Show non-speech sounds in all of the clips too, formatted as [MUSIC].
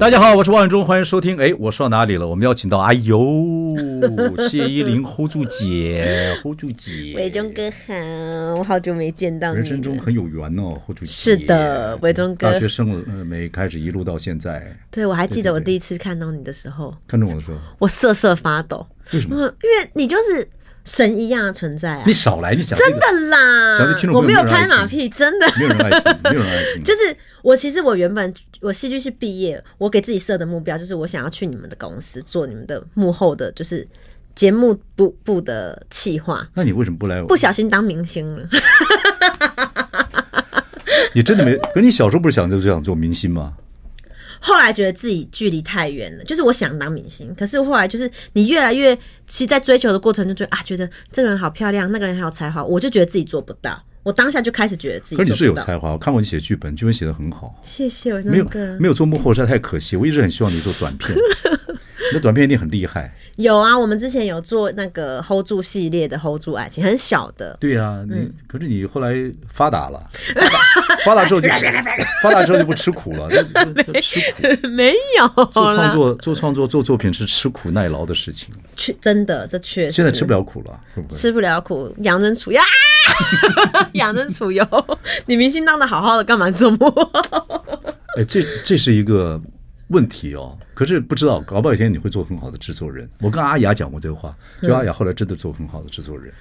大家好，我是王伟忠，欢迎收听。哎，我说到哪里了？我们邀请到，哎呦，[LAUGHS] 谢依霖 hold 住姐，hold 住姐。伟忠哥好，我好久没见到你。人生中很有缘哦，hold 住姐。是的，伟忠哥。大学生呃没开始一路到现在。对，我还记得我第一次看到你的时候。看到我的时候，我瑟瑟发抖。为什么？因为你就是。神一样的存在啊！你少来，你讲真的啦！我没有拍马屁，真的没有人爱听，没有人爱听。[LAUGHS] 就是我，其实我原本我戏剧系毕业，我给自己设的目标就是我想要去你们的公司做你们的幕后的，就是节目部部的企划。那你为什么不来？不小心当明星了。[LAUGHS] 你真的没？可你小时候不是想就这样做明星吗？后来觉得自己距离太远了，就是我想当明星，可是后来就是你越来越，其实在追求的过程中，就啊，觉得这个人好漂亮，那个人很有才华，我就觉得自己做不到。我当下就开始觉得自己。可是你是有才华，我看过你写剧本，剧本写的很好。谢谢我、那个。没有没有做幕后实在太可惜，我一直很希望你做短片，[LAUGHS] 你的短片一定很厉害。有啊，我们之前有做那个 hold 住系列的 hold 住爱情，很小的。对啊，嗯、可是你后来发达了，[LAUGHS] 发达之后就发达之后就不吃苦了，[LAUGHS] 吃苦没有做创作做创作做作品是吃苦耐劳的事情。确真的，这确实现在吃不了苦了，会不会吃不了苦？养尊处优，[LAUGHS] 养尊处优。你明星当的好好的，干嘛做幕？哎，这这是一个。问题哦，可是不知道，搞不好有一天你会做很好的制作人。我跟阿雅讲过这个话，就阿雅后来真的做很好的制作人。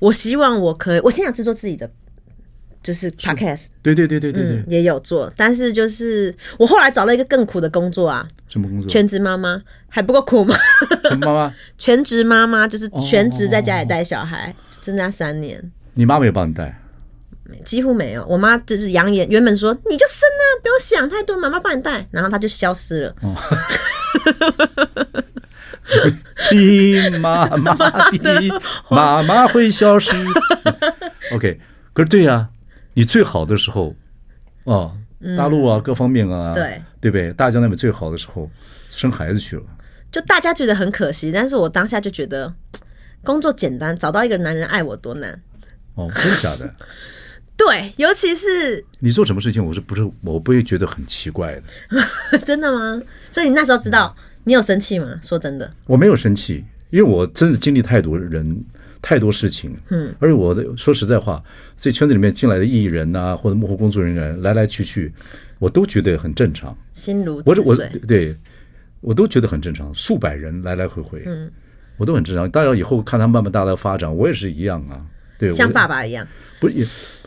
我希望我可以，我现在制作自己的，就是 podcast。对对对对对对、嗯，也有做，但是就是我后来找了一个更苦的工作啊。什么工作？全职妈妈还不够苦吗？什么妈妈？全职妈妈 [LAUGHS] 就是全职在家里带小孩，增加三年。你妈没有帮你带？几乎没有，我妈就是扬言，原本说你就生啊，不用想太多，妈妈帮你带，然后她就消失了。哦，[LAUGHS] 听妈妈的，[LAUGHS] 妈妈会消失。OK，可是对呀，啊，你最好的时候，啊，大陆啊，各方面啊，对，对不对？大江那边最好的时候，生孩子去了，就大家觉得很可惜，但是我当下就觉得工作简单，找到一个男人爱我多难。哦，真的假的？[LAUGHS] 对，尤其是你做什么事情，我是不是我不会觉得很奇怪的？[LAUGHS] 真的吗？所以你那时候知道你有生气吗？说真的，我没有生气，因为我真的经历太多人太多事情。嗯，而且我的说实在话，这圈子里面进来的艺人呐、啊，或者幕后工作人员来来去去，我都觉得很正常。心如止水，我我对我都觉得很正常。数百人来来回回，嗯，我都很正常。当然以后看他慢慢大的发展，我也是一样啊。对，像爸爸一样，不是。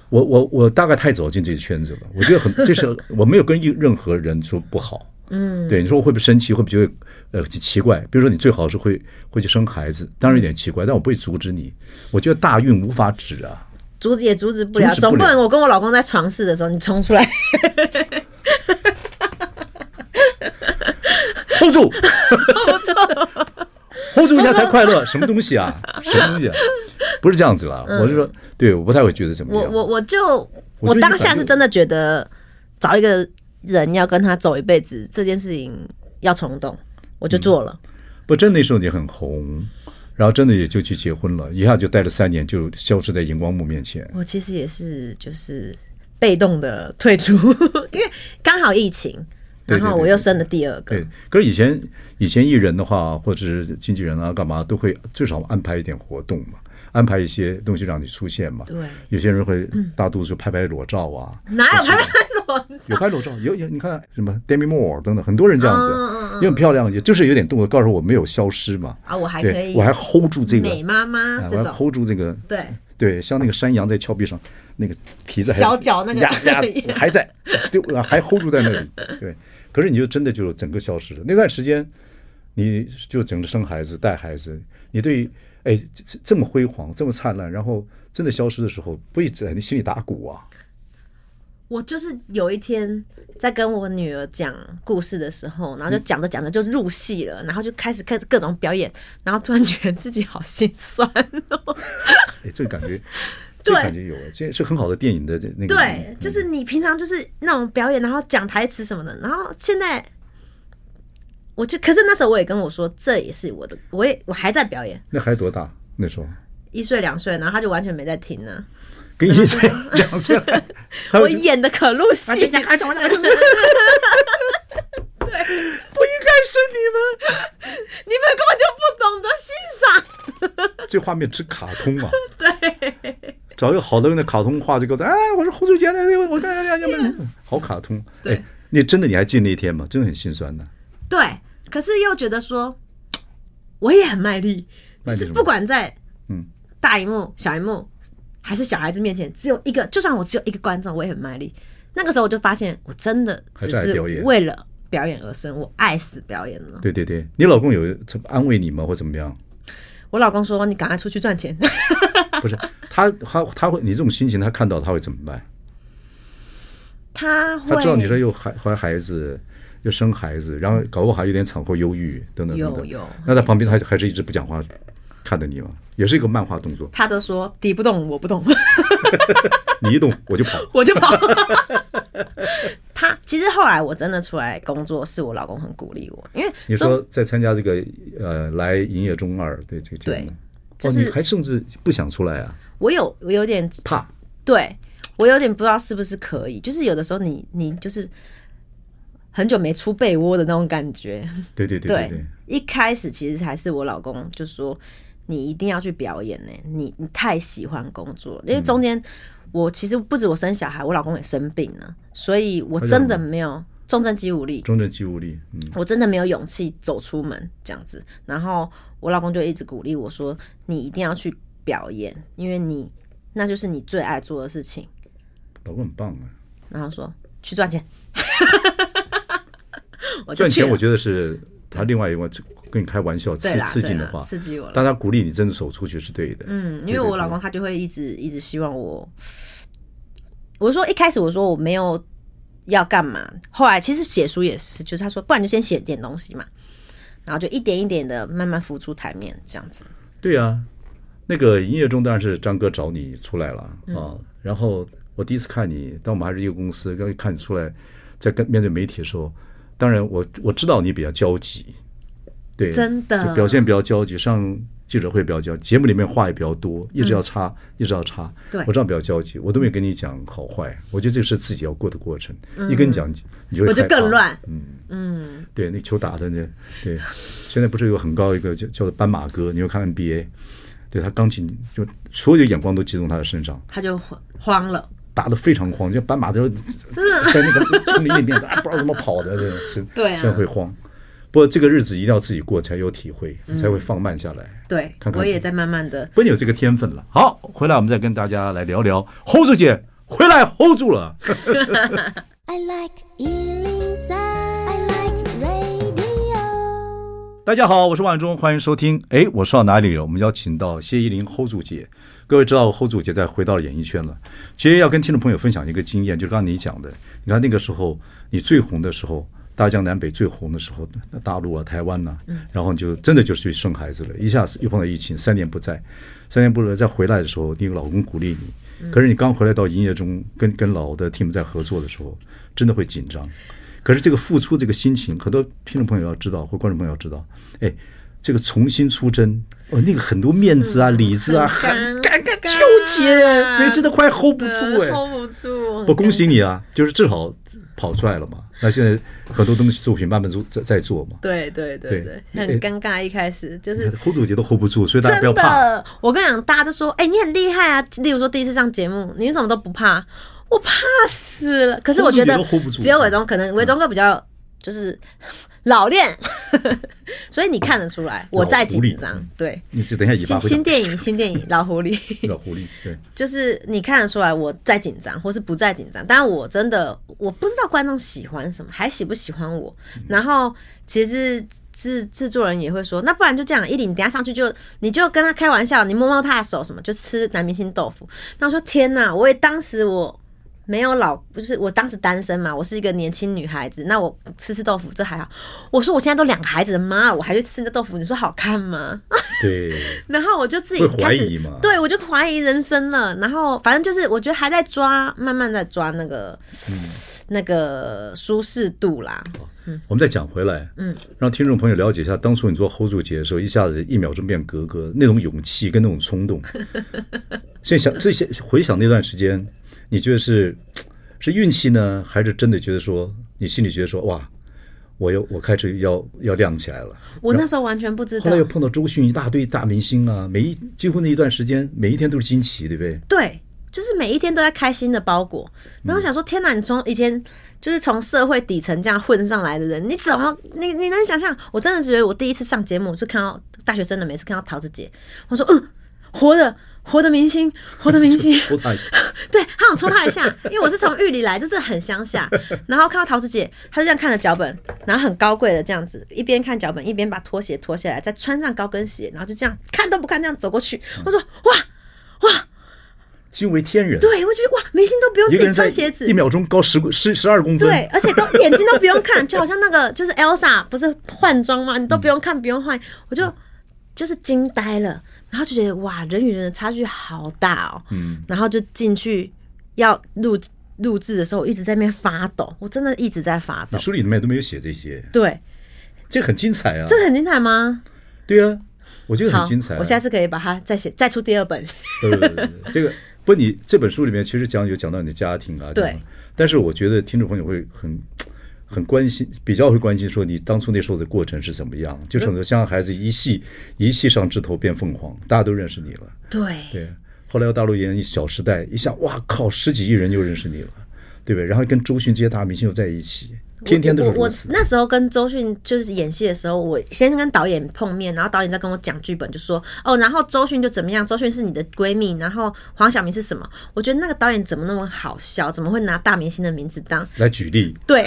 我我我大概太走进这个圈子了，我觉得很，这是我没有跟任何人说不好，嗯，对，你说我会不会生气，会不会觉得呃奇怪？比如说你最好是会会去生孩子，当然有点奇怪，但我不会阻止你。我觉得大运无法止啊，阻止也阻止不了，总不能我跟我老公在床试的时候你冲出来，[LAUGHS] hold 住，hold 住，hold 住一下才快乐，什么东西啊？什么东西啊？不是这样子了，我是说。对，我不太会觉得怎么样。我我我就我当下是真的觉得找一个人要跟他走一辈子这件事情要冲动，我就做了。嗯、不，真的那时候你很红，然后真的也就去结婚了，一下就待了三年，就消失在荧光幕面前。我其实也是就是被动的退出，[LAUGHS] 因为刚好疫情，然后我又生了第二个。对，对，对，对，可是以前以前艺人的话，或者是经纪人啊，干嘛都会至少安排一点活动嘛。安排一些东西让你出现嘛？对，有些人会大肚子就拍拍裸照啊。哪有拍拍？有拍裸照，有有你看什么 Demi Moore 等等，很多人这样子，也很漂亮，也就是有点动作，告诉我没有消失嘛。啊，我还可以，我还 hold 住这个美妈妈，我还 hold 住这个。对对，像那个山羊在峭壁上，那个蹄子小脚那个 [LAUGHS] 还在，还 hold 住在那里。对，可是你就真的就整个消失了。那段时间，你就整个生孩子带孩子，你对。哎，这这么辉煌，这么灿烂，然后真的消失的时候，不一直在你心里打鼓啊？我就是有一天在跟我女儿讲故事的时候，然后就讲着讲着就入戏了，然后就开始开始各种表演，然后突然觉得自己好心酸哦。哎，这个感觉，[LAUGHS] 这个感觉有，这是很好的电影的那个。对，就是你平常就是那种表演，然后讲台词什么的，然后现在我就，可是那时候我也跟我说，这也是我的，我也我还在表演。那孩子多大？那时候一岁两岁，然后他就完全没在听呢。跟一岁两岁，[LAUGHS] 我演的可入戏。对，[LAUGHS] 不应该是你们，[LAUGHS] 你们根本就不懂得欣赏。这画面之卡通啊！对，找一个好的人的卡通画这个，哎，我是侯祖杰的，我看看看看，好卡通。对，你真的你还记得那天吗？真的很心酸的。对，可是又觉得说，[TSK] 我也很卖力，就是不管在嗯大荧幕、小荧幕。还是小孩子面前只有一个，就算我只有一个观众，我也很卖力。那个时候我就发现，我真的只是为了表演而生，我爱死表演了。对对对，你老公有安慰你吗，或怎么样？我老公说：“你赶快出去赚钱。[LAUGHS] ”不是他，他他会，你这种心情，他看到他会怎么办？他会，他知道你说又怀怀孩子，又生孩子，然后搞不好还有点产后忧郁等等等等。有有。那在旁边，他还是一直不讲话。看着你嘛，也是一个漫画动作。他都说敌不动我不动，[LAUGHS] 你一动我就跑，[LAUGHS] 我就跑。他其实后来我真的出来工作，是我老公很鼓励我，因为你说在参加这个呃来营业中二对这个节目，就是、哦，你还甚至不想出来啊？我有我有点怕，对我有点不知道是不是可以，就是有的时候你你就是很久没出被窝的那种感觉。对对对对，对，对，一开始其实还是我老公就说。你一定要去表演呢、欸！你你太喜欢工作，因为中间我其实不止我生小孩，我老公也生病了，所以我真的没有重症肌无力，重症肌无力，嗯，我真的没有勇气走出门这样子。然后我老公就一直鼓励我说：“你一定要去表演，因为你那就是你最爱做的事情。”老公很棒啊！然后说去赚钱，[LAUGHS] 赚钱我觉得是他另外一个。跟你开玩笑，刺刺激的话，刺激我了。大家鼓励你真的走出去是对的。嗯，因为我老公他就会一直一直希望我。我说一开始我说我没有要干嘛，后来其实写书也是，就是他说不然就先写点东西嘛，然后就一点一点的慢慢浮出台面这样子。对啊，那个营业中当然是张哥找你出来了啊。然后我第一次看你，当我们还是一个公司，刚一看你出来，在跟面对媒体的时候，当然我我知道你比较焦急。对，真的就表现比较焦急，上记者会比较焦急，节目里面话也比较多，一直要插，嗯、一直要插。对，我这样比较焦急，我都没跟你讲好坏。我觉得这是自己要过的过程。嗯、一跟你讲，你就会我就更乱。嗯嗯，对，那球打的那，对，现在不是有很高一个叫叫做斑马哥？你有看 NBA？对，他刚进，就所有的眼光都集中他的身上，他就慌了，打得非常慌，就斑马在在那个丛林里面，啊，[LAUGHS] 不知道怎么跑的，对，现在会慌。不过这个日子一定要自己过才有体会，嗯、才会放慢下来。对，看看我也在慢慢的。不你有这个天分了。好，回来我们再跟大家来聊聊。hold 住姐回来 hold 住了。[LAUGHS] I like 103, I like radio。大家好，我是万忠，欢迎收听。哎，我说到哪里了？我们邀请到谢依霖 hold 住姐。各位知道 hold 住姐再回到了演艺圈了。其实要跟听众朋友分享一个经验，就是刚刚你讲的。你看那个时候你最红的时候。大江南北最红的时候，大陆啊、台湾呐、啊，然后你就真的就是去生孩子了。一下子又碰到疫情，三年不在，三年不在，再回来的时候，你有老公鼓励你。可是你刚回来到营业中，跟跟老的 team 在合作的时候，真的会紧张。可是这个付出这个心情，很多听众朋友要知道，或观众朋友要知道，哎，这个重新出征，哦，那个很多面子啊、里子啊，很纠结，那真的快 hold 不住哎，hold 不住。不恭喜你啊，就是正好。跑出来了嘛？那现在很多东西作品慢慢做在在做嘛。对对对对，很尴尬。一开始就是 hold 住姐都 hold 不住，所以大家不要怕。我跟你讲，大家都说，哎，你很厉害啊！例如说第一次上节目，你什么都不怕？我怕死了。可是我觉得只有伟忠，可能伟忠哥比较就是。老练，[LAUGHS] 所以你看得出来我在紧张。对，你只等一下新新电影，新电影，[LAUGHS] 老狐狸，老狐狸，对，就是你看得出来我在紧张，或是不在紧张。但我真的我不知道观众喜欢什么，还喜不喜欢我。然后其实制制作人也会说，那不然就这样，依霖，你等下上去就你就跟他开玩笑，你摸摸他的手什么，就吃男明星豆腐。那我说天哪，我也当时我没有老，不是我当时单身嘛，我是一个年轻女孩子，那我吃吃豆腐这还好。我说我现在都两个孩子的妈了，我还去吃那豆腐，你说好看吗？对。[LAUGHS] 然后我就自己开始，对我就怀疑人生了。然后反正就是我觉得还在抓，慢慢在抓那个，嗯、那个舒适度啦。嗯，我们再讲回来，嗯，让听众朋友了解一下，当初你做 hold 住姐的时候，一下子一秒钟变格格，那种勇气跟那种冲动。[LAUGHS] 现在想这些，回想那段时间。你觉得是 [TSK] 是运气呢，还是真的觉得说你心里觉得说哇，我又我开始要要亮起来了？我那时候完全不知道。后来又碰到周迅一大堆大明星啊，每一几乎那一段时间，每一天都是惊奇，对不对？对，就是每一天都在开心的包裹。然后想说，天哪！你从以前就是从社会底层这样混上来的人，你怎么你你能想象？我真的觉得我第一次上节目，就看到大学生的，每次看到桃子姐，我说嗯，活的。活的明星，活的明星，[LAUGHS] 戳他一下，[LAUGHS] 对，他想戳他一下，因为我是从玉里来，就是很乡下，[LAUGHS] 然后看到桃子姐，她就这样看着脚本，然后很高贵的这样子，一边看脚本，一边把拖鞋脱下来，再穿上高跟鞋，然后就这样看都不看，这样走过去。我说哇哇，惊为天人。对，我觉得哇，明星都不用自己穿鞋子，一秒钟高十十十二公分，对，而且都眼睛都不用看，就好像那个就是 Elsa 不是换装吗？你都不用看，不用换，我就就是惊呆了。然后就觉得哇，人与人的差距好大哦。嗯，然后就进去要录录制的时候，我一直在那边发抖，我真的一直在发抖。书里面都没有写这些。对，这很精彩啊。这很精彩吗？对啊，我觉得很精彩啊。我下次可以把它再写，再出第二本。对对对，这个不，你这本书里面其实讲有讲到你的家庭啊。对。但是我觉得听众朋友会很。很关心，比较会关心说你当初那时候的过程是怎么样？就整个香港孩子一戏一戏上枝头变凤凰，大家都认识你了。对对，后来到大陆演《小时代》，一下哇靠，十几亿人就认识你了，对不对？然后跟周迅这些大明星又在一起。天天都是我，我那时候跟周迅就是演戏的时候，我先跟导演碰面，然后导演在跟我讲剧本，就说哦，然后周迅就怎么样？周迅是你的闺蜜，然后黄晓明是什么？我觉得那个导演怎么那么好笑？怎么会拿大明星的名字当来举例？[LAUGHS] 对，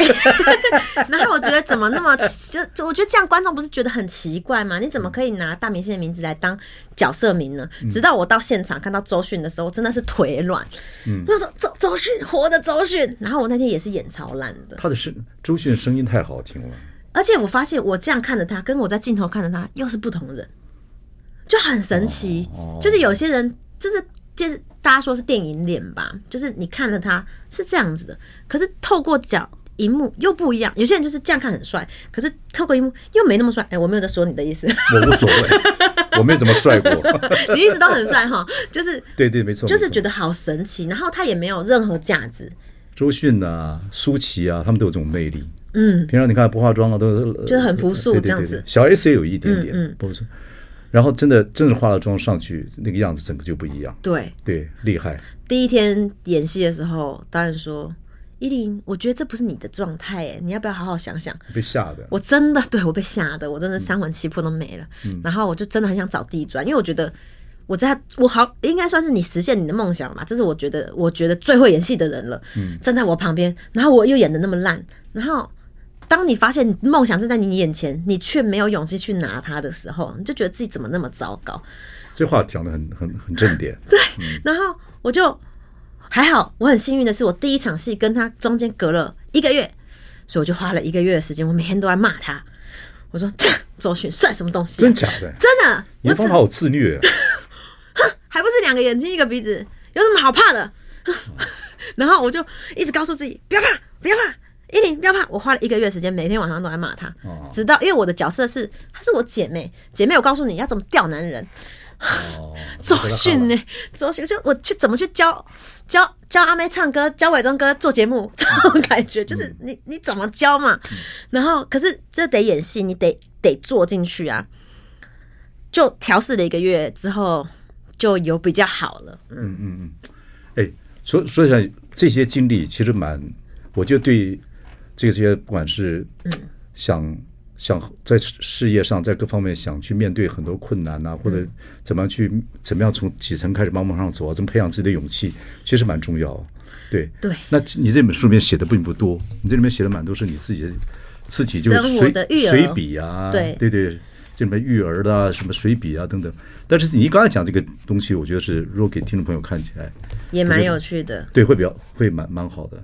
[LAUGHS] 然后我觉得怎么那么就就我觉得这样观众不是觉得很奇怪吗？你怎么可以拿大明星的名字来当角色名呢？直到我到现场看到周迅的时候，真的是腿软。嗯，我说周周迅活的周迅，然后我那天也是演超烂的，他的是。周迅的声音太好听了，而且我发现我这样看着他，跟我在镜头看着他又是不同人，就很神奇。哦哦、就是有些人，就是就是大家说是电影脸吧，就是你看着他是这样子的，可是透过角荧幕又不一样。有些人就是这样看很帅，可是透过荧幕又没那么帅。哎、欸，我没有在说你的意思，我无所谓，[LAUGHS] 我没有怎么帅过，[LAUGHS] 你一直都很帅哈。就是对对没错，就是觉得好神奇。然后他也没有任何价值。周迅啊，舒淇啊，他们都有这种魅力。嗯，平常你看不化妆啊，都是就是很朴素这样子。小 S 也有一点点，嗯，不是。然后真的，真的化了妆上去，那个样子整个就不一样。对对，厉害。第一天演戏的时候，导演说：“依琳，我觉得这不是你的状态，哎，你要不要好好想想？”被吓的。我真的对我被吓的，我真的三魂七魄都没了。嗯，然后我就真的很想找地砖，因为我觉得。我在我好应该算是你实现你的梦想嘛，这是我觉得我觉得最会演戏的人了。嗯，站在我旁边，然后我又演的那么烂，然后当你发现梦想是在你眼前，你却没有勇气去拿它的时候，你就觉得自己怎么那么糟糕。这话讲的很很很正点。[LAUGHS] 对，然后我就还好，我很幸运的是，我第一场戏跟他中间隔了一个月，所以我就花了一个月的时间，我每天都在骂他。我说：“这周迅算什么东西啊？真假的？真的？你的方法好自虐啊！”还不是两个眼睛一个鼻子，有什么好怕的？[LAUGHS] 然后我就一直告诉自己不要怕，不要怕，依琳不要怕。我花了一个月时间，每天晚上都在骂他，直到因为我的角色是她是我姐妹，姐妹我告诉你要怎么钓男人。[LAUGHS] 周迅呢？周迅就我去怎么去教教教阿妹唱歌，教伟忠哥做节目，[LAUGHS] 这种感觉就是你你怎么教嘛？然后可是这得演戏，你得得做进去啊。就调试了一个月之后。就有比较好了，嗯。嗯嗯，哎，所所以讲这些经历，其实蛮，我就对这些不管是想想在事业上，在各方面想去面对很多困难呐、啊，或者怎么样去怎么样从几层开始慢慢往上走啊，怎么培养自己的勇气，其实蛮重要。对。对，那你这本书里面写的并不多，你这里面写的蛮多是你自己的自己就随随笔啊，对。对对。这里面育儿的啊，什么水笔啊等等。但是你刚才讲这个东西，我觉得是如果给听众朋友看起来也蛮有趣的，对，会比较会蛮蛮好的。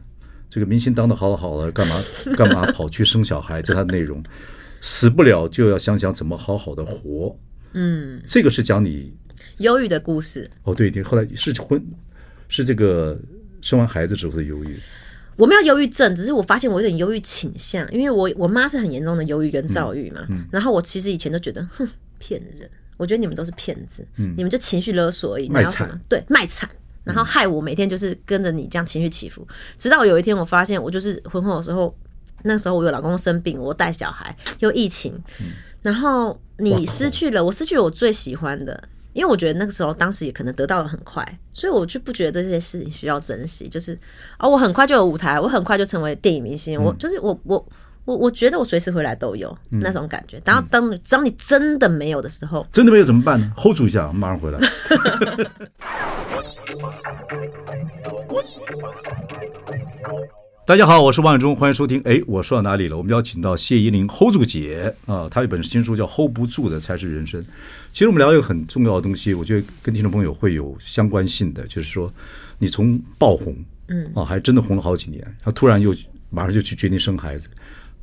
这个明星当的好好的，干嘛 [LAUGHS] 干嘛跑去生小孩？这他的内容，死不了就要想想怎么好好的活。嗯，这个是讲你忧郁的故事。哦，对你，后来是婚，是这个生完孩子之后的忧郁。我没有忧郁症，只是我发现我有点忧郁倾向，因为我我妈是很严重的忧郁跟躁郁嘛。嗯嗯、然后我其实以前都觉得，哼，骗人。我觉得你们都是骗子，嗯、你们就情绪勒索而已，然后什么？对，卖惨，然后害我每天就是跟着你这样情绪起伏。直到有一天，我发现我就是婚后的时候，那时候我有老公生病，我带小孩又疫情，嗯、然后你失去了，我失去了我最喜欢的，因为我觉得那个时候当时也可能得到的很快，所以我就不觉得这些事情需要珍惜。就是哦，我很快就有舞台，我很快就成为电影明星，我就是我我。我我觉得我随时回来都有那种感觉，然后当当你真的没有的时候，真的没有怎么办呢？hold 住一下，我马上回来。[LAUGHS] 大家好，我是王伟忠，欢迎收听。哎，我说到哪里了？我们邀请到谢依霖 hold 住姐啊，她有本新书叫《hold 不住的才是人生》。其实我们聊一个很重要的东西，我觉得跟听众朋友会有相关性的，就是说你从爆红，嗯啊，还真的红了好几年，然后突然又马上就去决定生孩子。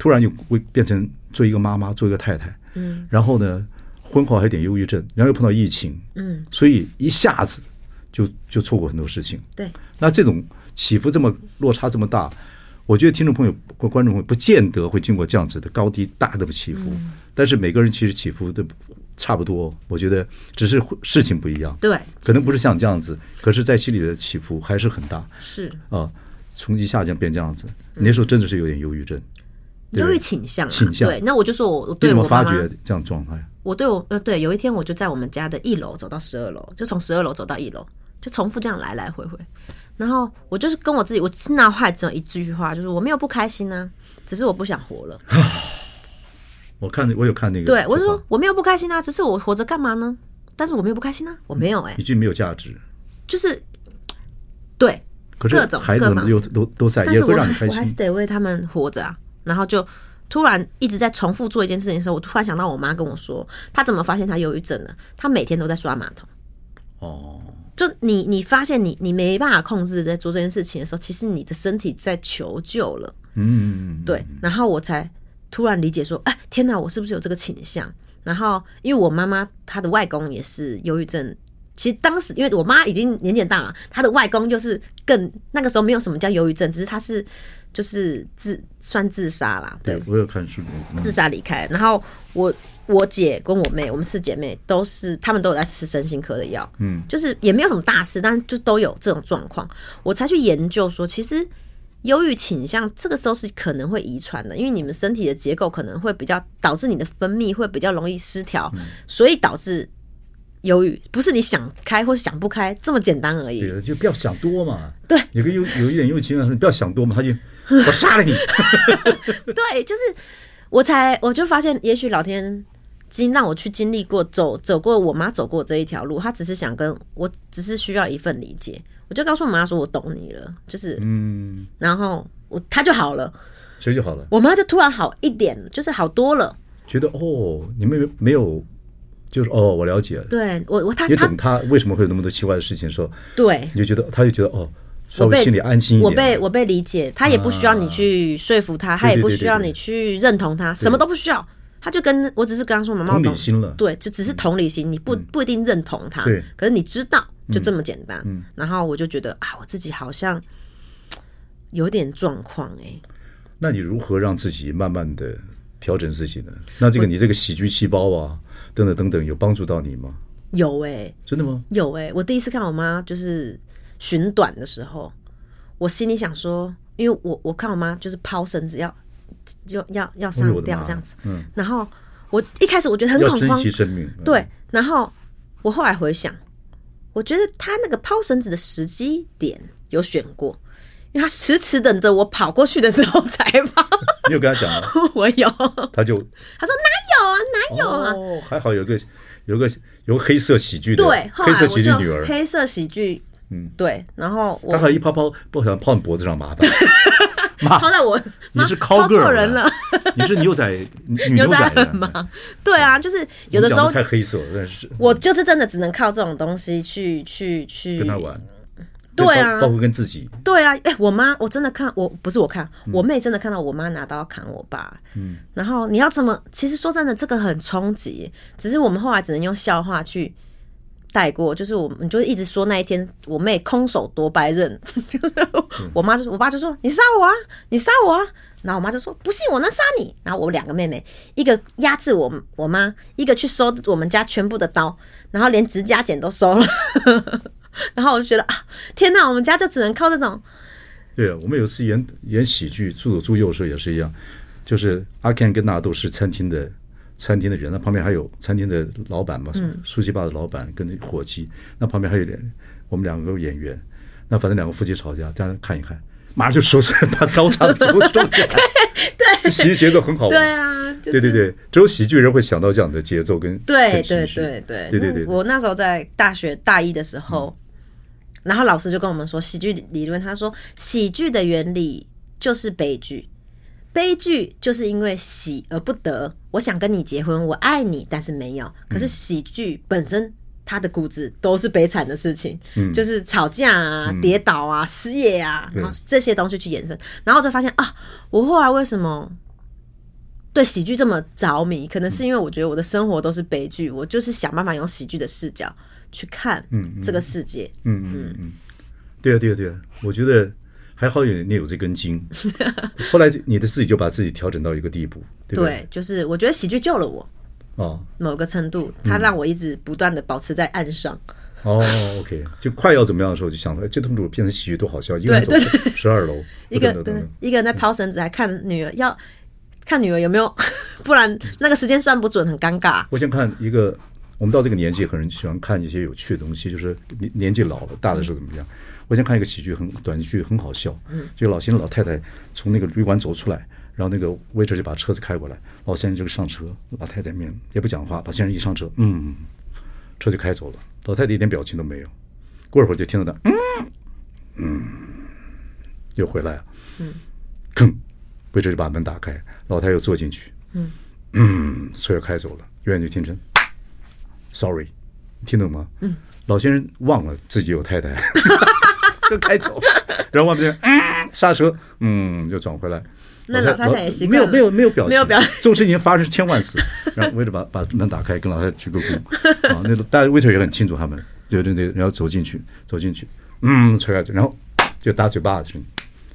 突然就会变成做一个妈妈，做一个太太，嗯，然后呢，婚后还有点忧郁症，然后又碰到疫情，嗯，所以一下子就就错过很多事情。对，那这种起伏这么落差这么大，我觉得听众朋友或观众朋友不见得会经过这样子的高低大的起伏，嗯，但是每个人其实起伏都差不多。我觉得只是事情不一样，对，可能不是像这样子，可是在心里的起伏还是很大。是啊，从一下降变这样子，那时候真的是有点忧郁症。忧郁倾向，倾向。对，那我就说我，我对我发觉这样状态？我对我呃，对，有一天我就在我们家的一楼走到十二楼，就从十二楼走到一楼，就重复这样来来回回。然后我就是跟我自己，我脑海只有一句话，就是我没有不开心呢、啊，只是我不想活了。[SIGHS] 我看，我有看那个，对，我就说我没有不开心啊，只是我活着干嘛呢？但是我没有不开心啊，我没有哎、欸，一句没有价值，就是对，可是各种孩子们又都都在，也会让你开心，我还是得为他们活着啊。然后就突然一直在重复做一件事情的时候，我突然想到我妈跟我说，她怎么发现她忧郁症了？她每天都在刷马桶。哦，就你你发现你你没办法控制在做这件事情的时候，其实你的身体在求救了。嗯，对。然后我才突然理解说，哎，天哪，我是不是有这个倾向？然后因为我妈妈她的外公也是忧郁症，其实当时因为我妈已经年纪大了，她的外公就是更那个时候没有什么叫忧郁症，只是她是。就是自算自杀啦，对，对我有看书，嗯、自杀离开。然后我我姐跟我妹，我们四姐妹都是，她们都有在吃身心科的药，嗯，就是也没有什么大事，但是就都有这种状况。我才去研究说，其实忧郁倾向这个时候是可能会遗传的，因为你们身体的结构可能会比较导致你的分泌会比较容易失调，嗯、所以导致。忧郁不是你想开或是想不开这么简单而已，对，就不要想多嘛。对，有个有有一点忧郁情况，你不要想多嘛，他就 [LAUGHS] 我杀了你。[LAUGHS] 对，就是我才我就发现，也许老天经让我去经历过走走过我妈走过这一条路，他只是想跟我，只是需要一份理解。我就告诉我妈说，我懂你了，就是嗯，然后我他就好了，谁就好了？我妈就突然好一点，就是好多了，觉得哦，你们没有。就是哦，我了解。对我我他也懂他为什么会有那么多奇怪的事情的时候，对，你就觉得他就觉得哦，稍微心里安心一点。我被我被理解，他也不需要你去说服他，他也不需要你去认同他，什么都不需要，他就跟我只是刚刚说妈妈懂，同理心了，对，就只是同理心，你不不一定认同他，对，可是你知道就这么简单。嗯，然后我就觉得啊，我自己好像有点状况哎。那你如何让自己慢慢的调整自己呢？那这个你这个喜剧细胞啊。等等等等，有帮助到你吗？有哎、欸，真的吗？有哎、欸，我第一次看我妈就是寻短的时候，我心里想说，因为我我看我妈就是抛绳子要就要要上吊这样子，嗯，然后我一开始我觉得很恐慌，珍惜生命，嗯、对，然后我后来回想，我觉得她那个抛绳子的时机点有选过。因为他迟迟等着我跑过去的时候才跑。[LAUGHS] 你有跟他讲吗？[LAUGHS] 我有。他就他说哪有啊？哦，还好有个有个有个黑色喜剧的对，黑色喜剧女儿，黑色喜剧嗯。对，然后刚好一泡泡不小心泡你脖子上麻烦，[LAUGHS] 抛在我你是抛错人了，[LAUGHS] 你是 [LAUGHS] 牛仔女牛仔的吗？对啊，就是有的时候太黑色了，但是。我就是真的只能靠这种东西去去去跟他玩。对啊，包括跟自己。对啊，哎，我妈，我真的看，我不是我看，我妹真的看到我妈拿刀砍我爸。嗯，然后你要怎么？其实说真的，这个很冲击。只是我们后来只能用笑话去带过，就是我们就一直说那一天我妹空手夺白刃，[LAUGHS] 就是我妈就我爸就说你杀我啊，你杀我啊。然后我妈就说不信我能杀你。然后我两个妹妹，一个压制我我妈，一个去收我们家全部的刀，然后连指甲剪都收了。然后我就觉得啊，天哪！我们家就只能靠这种。对啊，我们有一次演演喜剧，住的住幼时候也是一样，就是阿 Ken 跟纳豆是餐厅的餐厅的人，那旁边还有餐厅的老板嘛，书记吧的老板跟伙计，那旁边还有人，我们两个演员，那反正两个夫妻吵架，大家看一看，马上就收起来，把刀叉子收收起来。[LAUGHS] 对，喜剧节奏很好玩。对啊，对对对，只有喜剧人会想到这样的节奏跟对对对对对对对。我那时候在大学大一的时候。然后老师就跟我们说喜剧理论，他说喜剧的原理就是悲剧，悲剧就是因为喜而不得。我想跟你结婚，我爱你，但是没有。可是喜剧本身它的骨子都是悲惨的事情，嗯，就是吵架啊、跌倒啊、失业啊，然后这些东西去延伸，然后就发现啊，我后来为什么对喜剧这么着迷？可能是因为我觉得我的生活都是悲剧，我就是想办法用喜剧的视角。去看这个世界，嗯嗯嗯，嗯，对啊对啊对啊，我觉得还好有你有这根筋，[LAUGHS] 后来你的自己就把自己调整到一个地步，对，对，就是我觉得喜剧救了我，哦，某个程度，它让我一直不断的保持在岸上。哦，OK，就快要怎么样的时候，就想到这痛苦变成喜剧多好笑，一个人走十二楼，一个对，一个人在抛绳子，还看女儿要看女儿有没有，[LAUGHS] 不然那个时间算不准，很尴尬。我先看一个。我们到这个年纪，很喜欢看一些有趣的东西。就是年年纪老了，大的时候怎么样？我先看一个喜剧，很短剧，很好笑。就老先生老太太从那个旅馆走出来，然后那个 waiter 就把车子开过来，老先生就上车，老太太面也不讲话。老先生一上车，嗯，车就开走了。老太太一点表情都没有。过一会儿就听到他，嗯嗯，又回来了，嗯，[CLEARS THROAT] 吭，waiter 就把门打开，老太太又坐进去，嗯嗯，车又开走了，远远就听成。Sorry，你听懂吗？嗯，老先生忘了自己有太太，[LAUGHS] 车开走，然后外面嗯刹车，嗯，就转回来。那老太太也习惯没有没有没有表情，没有表情，这种事情发生千万次。然后为了把把门打开，跟老太太鞠个躬 [LAUGHS] 啊，那个大家 waiter 也很清楚他们，对对对，然后走进去，走进去，嗯，吹下去，然后就打嘴巴子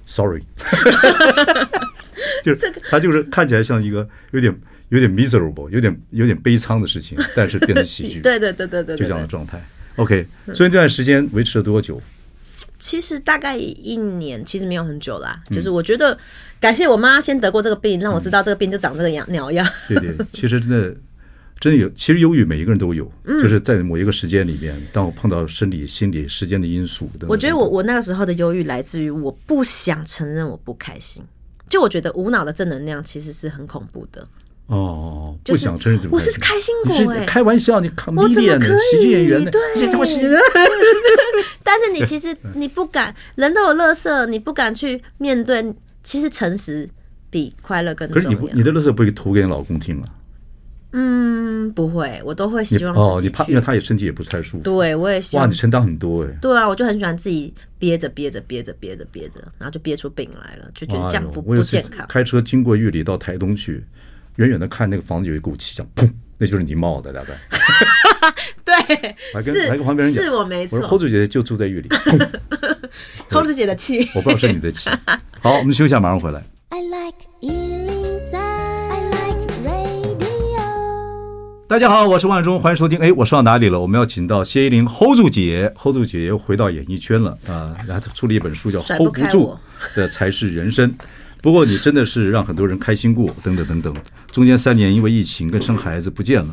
，Sorry，[LAUGHS] 就是他就是看起来像一个有点。有点 miserable，有点有点悲伤的事情，[LAUGHS] 但是变成喜剧。[LAUGHS] 对对对对对，就这样的状态。OK，所以这段时间维持了多久？其实大概一年，其实没有很久啦。就是我觉得，感谢我妈先得过这个病，让我知道这个病就长这个样鸟样。对对，其实真的真的有，其实忧郁每一个人都有，就是在某一个时间里面，当我碰到生理、心理、时间的因素。我觉得我我那个时候的忧郁来自于我不想承认我不开心，就我觉得无脑的正能量其实是很恐怖的。哦，不想承认怎么？我是开心果哎，开玩笑，你 comedian 喜剧演员的，对，[LAUGHS] 但是你其实你不敢，人都有乐色，你不敢去面对。其实诚实比快乐更重要。可是你你的乐色不会吐给你老公听吗？嗯，不会，我都会希望哦，你怕，因为他也身体也不太舒服。对，我也希望。哇，你承担很多哎。对啊，我就很喜欢自己憋着憋着憋着憋着憋着，然后就憋出病来了，就觉得这样不不健康。开车经过玉里到台东去。远远的看那个房子有一股气，讲砰，那就是你冒的，大概。[LAUGHS] 对，还跟还跟旁边人讲，是我没错。我说侯主姐姐就住在狱里，[LAUGHS] 侯主姐的气，我不知道是你的气。[LAUGHS] 好，我们休息一下，马上回来。I like 103, I like radio。大家好，我是万忠，欢迎收听。哎，我说到哪里了？我们要请到谢依霖 hold 住姐，，hold 住姐又回到演艺圈了啊！然后她出了一本书，叫《hold 不住的才是人生》。不过你真的是让很多人开心过，等等等等。中间三年因为疫情跟生孩子不见了，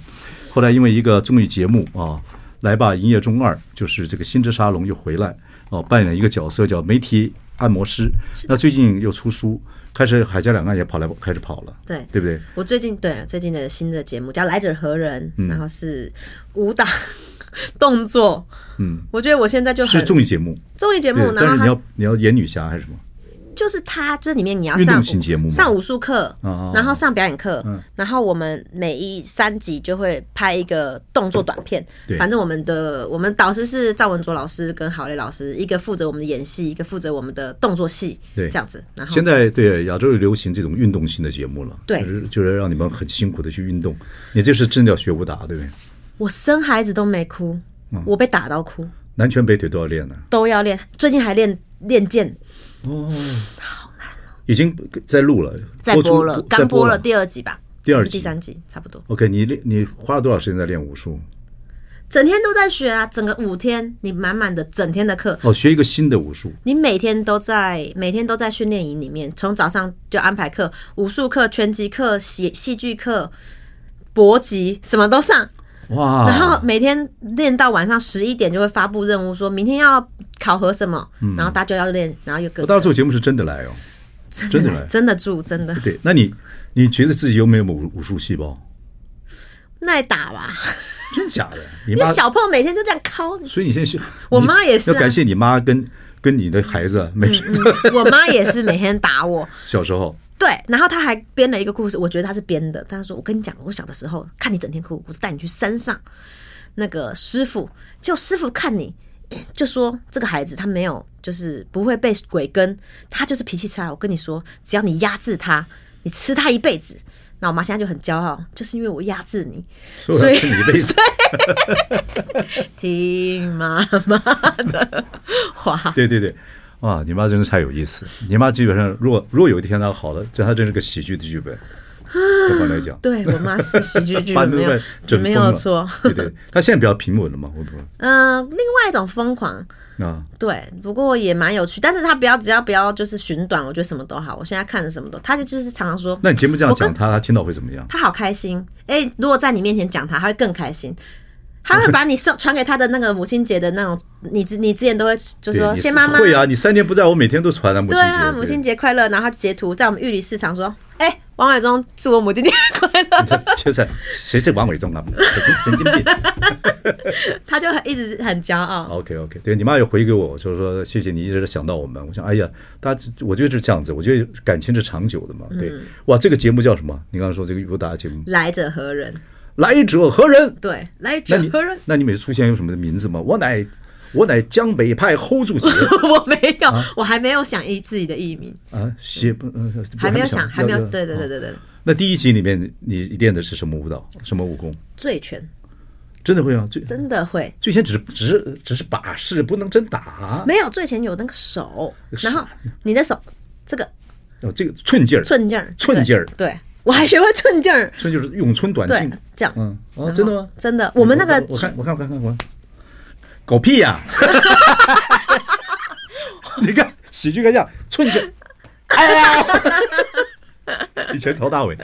后来因为一个综艺节目啊，来吧营业中二，就是这个新之沙龙又回来哦，扮演一个角色叫媒体按摩师。那最近又出书，开始海峡两岸也跑来开始跑了，对对不对？我最近对最近的新的节目叫来者何人，然后是武打动作，嗯，我觉得我现在就很是综艺节目，综艺节目，但是你要你要演女侠还是什么？就是他这里面你要上上武术课，哦然后上表演课，嗯然后我们每一三集就会拍一个动作短片。对反正我们的我们导师是赵文卓老师跟郝蕾老师，一个负责我们的演戏，一个负责我们的动作戏，对这样子。然后现在对亚洲流行这种运动性的节目了，对就是就是让你们很辛苦的去运动。你这是真的要学武打，对不对？我生孩子都没哭，嗯我被打到哭，南拳北腿都要练呢。都要练，最近还练练剑，哦，已经在录了，在播了，刚播了第二集吧，第二集第三集差不多。OK，你练你花了多少时间在练武术？整天都在学啊，整个五天，你满满的整天的课，哦，学一个新的武术。你每天都在每天都在训练营里面，从早上就安排课，武术课、拳击课、戏戏剧课、搏击，什么都上。哇！然后每天练到晚上十一点就会发布任务，说明天要考核什么，然后大家就要练，然后又各我当时做节目是真的来哦，[LAUGHS] 真的来，真的住，真的对。那你你觉得自己有没有武武术细胞？耐打吧？真假的？[LAUGHS] 你妈，小朋友每天就这样敲，所以你现在是，我妈也是啊要感谢你妈跟跟你的孩子，每天我妈也是每天打我。[LAUGHS] 小时候。对，然后他还编了一个故事，我觉得他是编的。他说：“我跟你讲，我小的时候看你整天哭，我就带你去山上，那个师傅，就师傅看你，[COUGHS] 就说这个孩子他没有，就是不会被鬼跟，他就是脾气差。我跟你说，只要你压制他，你吃他一辈子。那我妈现在就很骄傲，就是因为我压制你，所以你一辈子。[LAUGHS] [LAUGHS] 听妈妈的话。对对对，哇，你妈真是太有意思。你妈基本上，如果如果有一天她好了，这她真是个喜剧的剧本。客观来讲，对我妈是喜剧剧本，[LAUGHS] 没有没有错。对对，她现在比较平稳了嘛，会不会？嗯、另外一种疯狂。啊，对，不过也蛮有趣，但是她不要只要不要就是寻短，我觉得什么都好。我现在看的什么都，她就就是常常说，那你节目这样讲她，她听到会怎么样？她好开心。哎，如果在你面前讲她，她会更开心。他会把你送传给他的那个母亲节的那种，你之你之前都会就说对谢妈妈，会啊，你三年不在我每天都传啊，母亲节，对啊，母亲节快乐。然后他截图在我们玉里市场说，哎，王伟忠祝我母亲节快乐。他现在谁是王伟忠啊？神经神经病。[LAUGHS] [LAUGHS] 他就一直很骄傲。OK OK，对你妈有回给我，就是说谢谢你一直想到我们。我想，哎呀，大家我觉得是这样子，我觉得感情是长久的嘛。对，哇，这个节目叫什么？你刚刚说这个武打节目，来者何人？来者何人？对，来者何人？那你每次出现有什么名字吗？我乃我乃江北派 hold 主席我没有，我还没有想一自己的艺名，啊，写不呃还没有想，还没有。要对对对对。要对，那第一集里面你练的是什么舞蹈？什么武功？醉拳真的会啊？最真的会。最先只是只是只是把式，不能真打。没有，最前有那个手，然后你的手这个哦，这个寸劲儿，寸劲儿，寸劲儿对，对 [LAUGHS] 我还学会寸劲儿，寸就是咏春短对劲。，这样，嗯，哦，真的吗？真的，我们那个我看我看我看我看狗屁呀！[LAUGHS] 你看喜剧个样，寸劲，哎呀！以前陶大伟，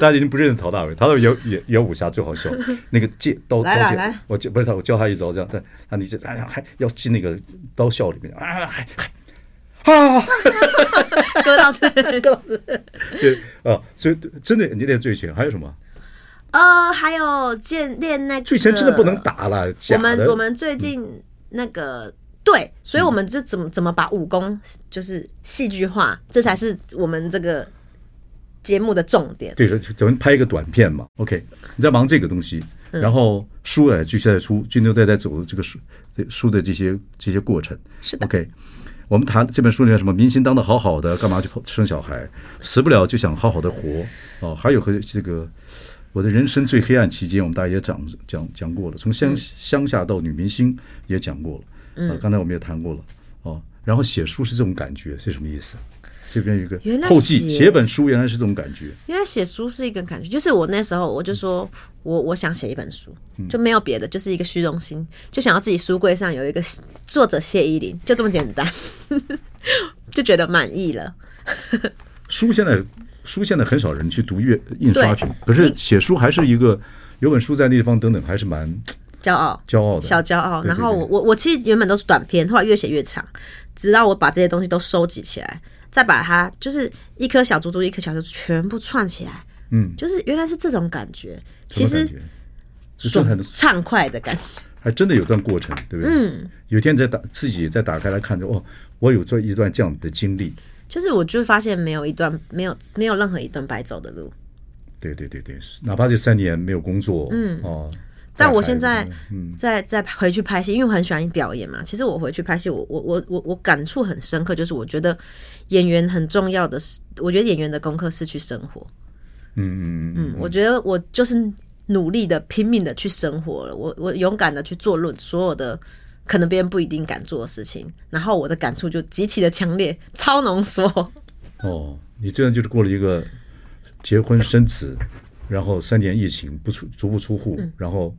大家已经不认识陶大伟，陶大伟演演演武侠最好笑，那个借刀刀剑我教不是他，我教他一招这样，但他你这哎呀还要进那个刀鞘里面啊还还 [LAUGHS] 啊，割到这，对啊，所以真的你练醉拳还有什么？呃，还有练练那个醉拳真的不能打了，我们我们最近那个对，所以我们就怎么怎么把武功就是戏剧化，这才是我们这个节目的重点。对，咱们拍一个短片嘛，OK，你在忙这个东西，然后书也继续在出，君牛在在走这个书书的这些这些过程，是的，OK。我们谈这本书里面什么明星当的好好的，干嘛去生小孩，死不了就想好好的活哦。还有和这个我的人生最黑暗期间，我们大家也讲讲讲过了，从乡乡下到女明星也讲过了，嗯，刚才我们也谈过了哦。然后写书是这种感觉，是什么意思？这边有一个原来后记，写写本书原来是这种感觉。原来写书是一个感觉，就是我那时候我就说我我想写一本书，就没有别的，就是一个虚荣心，就想要自己书柜上有一个作者谢依霖，就这么简单，[LAUGHS] 就觉得满意了。[LAUGHS] 书现在书现在很少人去读阅印刷品，可是写书还是一个有本书在那地方等等，还是蛮骄傲，骄傲的，小骄傲。对对对然后我我我其实原本都是短篇，后来越写越长，直到我把这些东西都收集起来，再把它就是一颗小珠珠一颗小珠珠全部串起来，嗯，就是原来是这种感觉，其实什么感觉？是震撼的，畅快的感觉。还真的有段过程，对不对？嗯，有一天再打自己再打开来看着，哦，我有做一段这样的经历，就是我就发现没有一段没有没有任何一段白走的路。对对对对，哪怕这三年没有工作，嗯。哦，但我现在在在回去拍戏，因为我很喜欢表演嘛。其实我回去拍戏，我我我我我感触很深刻，就是我觉得演员很重要的是，我觉得演员的功课是去生活。嗯嗯嗯嗯，我觉得我就是努力的拼命的去生活了，我我勇敢的去做论所有的。可能别人不一定敢做的事情，然后我的感触就极其的强烈，超浓缩。哦，你这样就是过了一个结婚生子，然后三年疫情不出足不出户，嗯、然后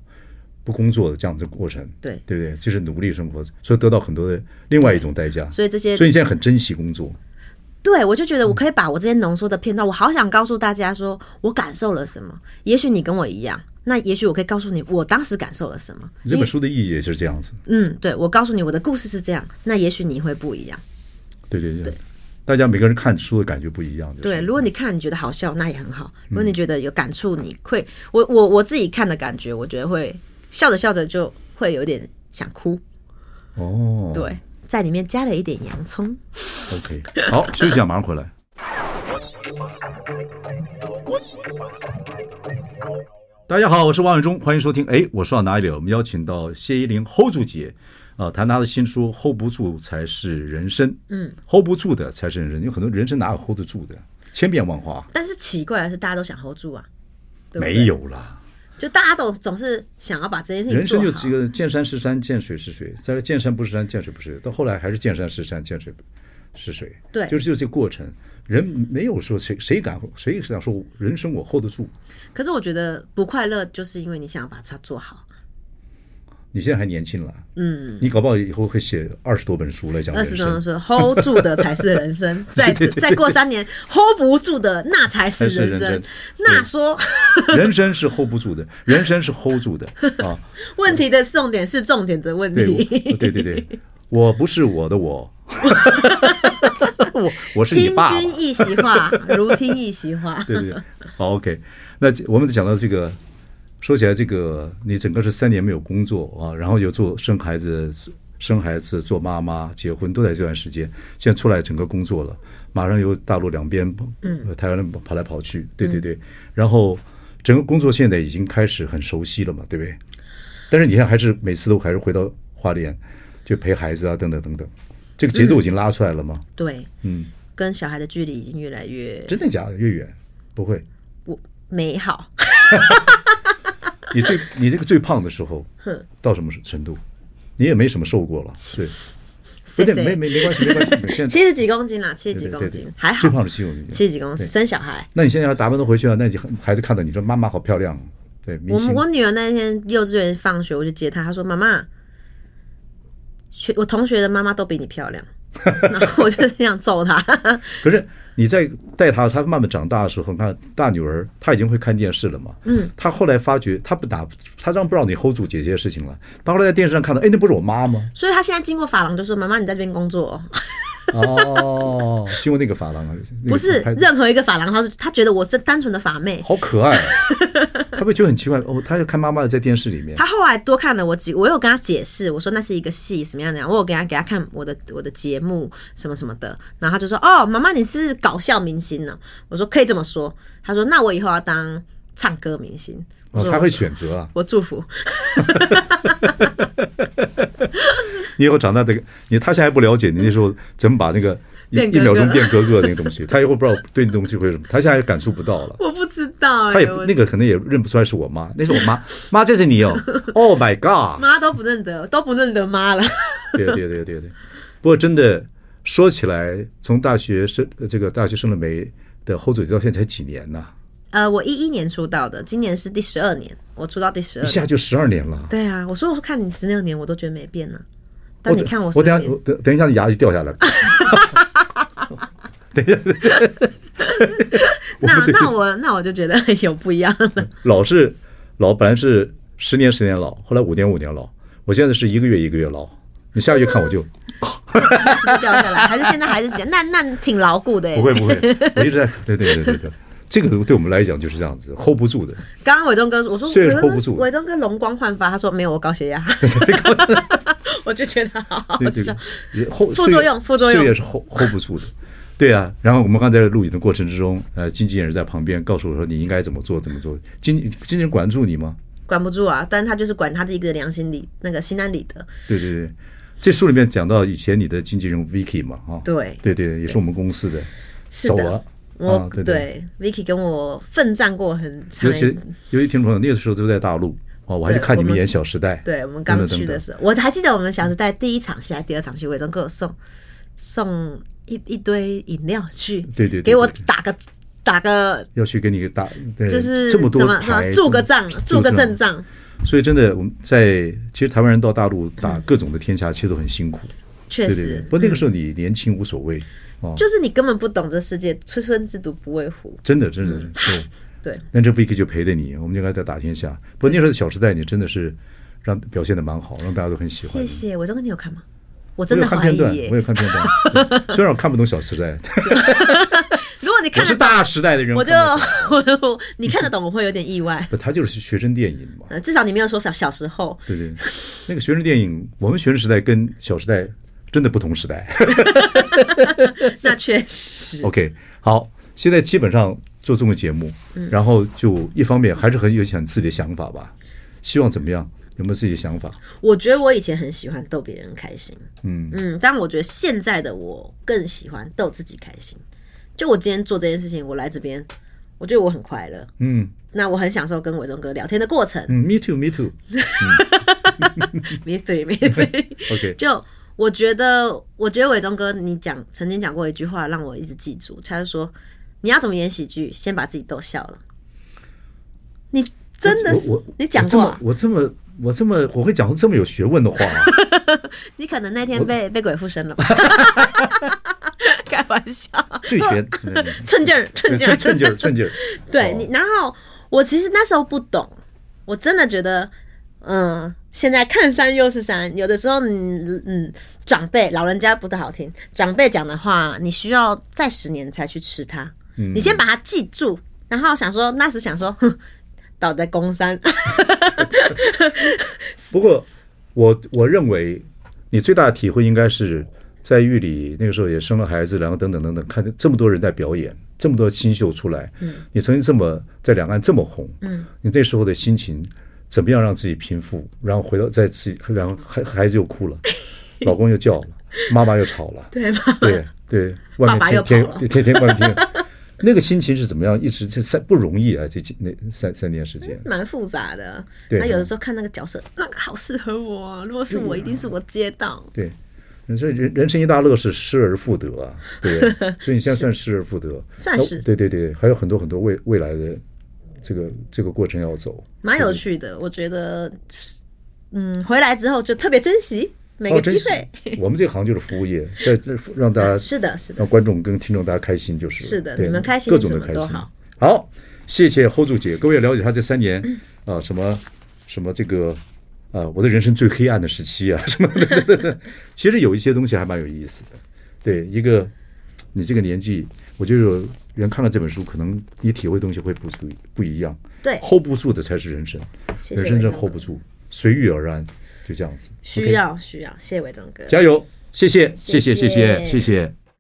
不工作的这样子的过程，对对不对？就是努力生活，所以得到很多的另外一种代价。所以这些，所以你现在很珍惜工作。对，我就觉得我可以把我这些浓缩的片段，嗯、我好想告诉大家说，我感受了什么。也许你跟我一样。那也许我可以告诉你，我当时感受了什么。这本书的意义也就是这样子。嗯，对，我告诉你我的故事是这样。那也许你会不一样。对对对，对大家每个人看书的感觉不一样。对，如果你看你觉得好笑，那也很好；如果你觉得有感触，你会，我我我自己看的感觉，我觉得会笑着笑着就会有点想哭。哦，对，在里面加了一点洋葱。OK，好，休息一下，马上回来。大家好，我是王伟忠，欢迎收听。哎，我说到哪里了？我们邀请到谢依霖 hold 住姐啊，谈她的新书《hold 不住才是人生》。嗯，hold 不住的才是人生，有很多人生哪有 hold 得住的？千变万化。但是奇怪的是，大家都想 hold 住啊，对对没有啦，就大家都总是想要把这件事情。人生就几个：见山是山，见水是水。再来，见山不是山，见水不是水。到后来还是见山是山，见水是水。对，就是就是这个过程。人没有说谁谁敢谁想说人生我 hold 得住，可是我觉得不快乐就是因为你想要把它做好。你现在还年轻了，嗯，你搞不好以后会写二十多本书来讲。二十多本书 hold 住的才是人生，[LAUGHS] 再再过三年 hold 不住的那才是人生。那说 [LAUGHS] 人生是 hold 不住的，人生是 hold 住的啊。问题的重点是重点的问题。对对对，我不是我的我。[LAUGHS] 我我是你爸。听君一席话，如听一席话。对对对，好 OK。那我们讲到这个，说起来这个，你整个是三年没有工作啊，然后又做生孩子、生孩子、做妈妈、结婚，都在这段时间。现在出来整个工作了，马上由大陆两边，嗯，台湾跑来跑去，对对对。然后整个工作现在已经开始很熟悉了嘛，对不对？但是你看，还是每次都还是回到花莲，就陪孩子啊，等等等等。这个节奏已经拉出来了吗？对，嗯，跟小孩的距离已经越来越……真的假的？越远？不会，我美好。[LAUGHS] 你最你这个最胖的时候，到什么程度？你也没什么瘦过了，对，有点没没没关系，没关系。[LAUGHS] 现在七十几公斤啦，七十几公斤还好。最胖是七十公斤，七十几公斤生小孩。那你现在要打扮都回去了，那你孩子看到你说妈妈好漂亮，对。我我女儿那天幼稚园放学，我就接她，她说妈妈。学我同学的妈妈都比你漂亮，然后我就这样揍她。[LAUGHS] 可是你在带她，她慢慢长大的时候，你看大女儿她已经会看电视了嘛？嗯，她后来发觉她不打，她让不让你 hold 住姐姐的事情了。她后来在电视上看到，哎，那不是我妈吗？所以她现在经过发廊就说：“妈妈，你在这边工作。” [LAUGHS] 哦，经过那个发廊啊，不是任何一个发廊，他是他觉得我是单纯的法妹，好可爱，[LAUGHS] 他会觉得很奇怪哦。他就看妈妈的在电视里面，他后来多看了我几，我有跟他解释，我说那是一个戏，什么样的样，我有给他给他看我的我的节目什么什么的，然后他就说哦，妈妈你是搞笑明星呢，我说可以这么说，他说那我以后要当唱歌明星，哦，他会选择啊，[LAUGHS] 我祝福。[LAUGHS] 你以后长大这个，你他现在还不了解你那时候怎么把那个一一秒钟变哥哥那个东西，[LAUGHS] 他以后不知道对那东西会什么，他现在也感触不到了。我不知道，他也那个可能也认不出来是我妈，那是我妈，妈这是你哦，Oh my God，妈都不认得，都不认得妈了。对对对对对，不过真的说起来，从大学生这个大学生了没的 hold 住到现在才几年呢？呃，我一一年出道的，今年是第十二年，我出道第十二年，一下就十二年了。对啊，我说我看你十六年，我都觉得没变呢。但你看我，我等下等等一下，你牙就掉下来了。[LAUGHS] 等一下，那那我那我就觉得有不一样了。老是老，本来是十年十年老，后来五年五年老，我现在是一个月一个月老。你下个月看我就，是不是掉下来？还是现在还是？那那挺牢固的。不会不会，我一直在对对对对对。这个对我们来讲就是这样子，hold 不住的。刚刚伟忠哥我说，虽然 hold 不住，伟忠哥容光焕发，他说没有我高血压，[LAUGHS] 我就觉得好好笑。副作用副作用，岁月是 hold hold 不住的。对啊，然后我们刚才在录影的过程之中，呃，经纪人在旁边告诉我说你应该怎么做怎么做。经经纪人管得住你吗？管不住啊，但是他就是管他自己的良心里那个心安理得。对对对，这书里面讲到以前你的经纪人 Vicky 嘛，哈，对对对，也是我们公司的，是的，我对 Vicky 跟我奋战过很长，尤其尤其听众朋友那个时候都在大陆哦，我还去看你们演《小时代》，对我们刚去的时候，我还记得我们《小时代》第一场戏还第二场戏，伟忠给我送送一一堆饮料去，对对，给我打个。打个要去给你打，就是这么多牌，么住个账，住个阵仗。所以真的，我们在其实台湾人到大陆打各种的天下，其实都很辛苦。确实，不过那个时候你年轻无所谓，就是你根本不懂这世界，初生之犊不畏虎。真的，真的，对对。那这 Vicky 就陪着你，我们就该在打天下。不过那时候的《小时代》，你真的是让表现的蛮好，让大家都很喜欢。谢谢，我这个，你有看吗？我真的看片段，我有看片段。[LAUGHS] 虽然我看不懂《小时代》。[LAUGHS] 如果你看我是大时代的人，我就我 [LAUGHS] 你看得懂，我会有点意外。不，他就是学生电影嘛。至少你没有说小小时候。对对，那个学生电影，我们学生时代跟小时代真的不同时代。[LAUGHS] 那确实。OK，好，现在基本上做综艺节目，然后就一方面还是很有想自己的想法吧。希望怎么样？有没有自己的想法？我觉得我以前很喜欢逗别人开心，嗯嗯，但我觉得现在的我更喜欢逗自己开心。就我今天做这件事情，我来这边，我觉得我很快乐。嗯，那我很享受跟伟忠哥聊天的过程。嗯，me too，me too。[LAUGHS] me three，me three。[LAUGHS] OK。就我觉得，我觉得伟忠哥，你讲曾经讲过一句话，让我一直记住。他就说：“你要怎么演喜剧，先把自己逗笑了。”你真的是，你讲过？我这么，我这么，我会讲出这么有学问的话。[LAUGHS] 你可能那天被被鬼附身了吧？[LAUGHS] 开玩笑，最闲，[LAUGHS] 寸劲儿，寸劲儿，寸劲儿，寸劲儿。对你，然后我其实那时候不懂，我真的觉得，嗯，现在看山又是山，有的时候，嗯嗯，长辈老人家不太好听，长辈讲的话，你需要再十年才去吃它，你先把它记住，然后想说那时想说，哼，倒在公山。[LAUGHS] 不过，我我认为你最大的体会应该是。在狱里那个时候也生了孩子，然后等等等等，看这么多人在表演，这么多新秀出来，嗯，你曾经这么在两岸这么红，嗯，你那时候的心情怎么样让自己平复？然后回到在自己，然后孩孩子又哭了，[LAUGHS] 老公又叫了，妈妈又吵了，[LAUGHS] 对对对，外面天天天天外面天，[LAUGHS] 那个心情是怎么样？一直这三不容易啊，这几那三三年时间，蛮复杂的。对，那有的时候看那个角色，那个好适合我啊，如果是我，一定是我接到。对。所以人人生一大乐是失而复得啊，对，所以你现在算失而复得，算是对对对，还有很多很多未未来的这个这个过程要走，蛮有趣的，我觉得，嗯，回来之后就特别珍惜每个机会。[LAUGHS] [LAUGHS] 我们这行就是服务业，在让大家 [LAUGHS] 是的，是的，让观众跟听众大家开心就是是的，你们开心，各种的开心。好，好谢谢 hold 住姐，各位了解他这三年啊，什么什么这个。啊，我的人生最黑暗的时期啊，什么的，其实有一些东西还蛮有意思的。对，一个你这个年纪，我就有人看了这本书，可能你体会东西会不足不一样。对，hold 不住的才是人生，谢谢人生真 hold 不住，随遇而安，就这样子。需要需要，谢谢伟忠哥，加油，谢谢谢谢谢谢谢谢。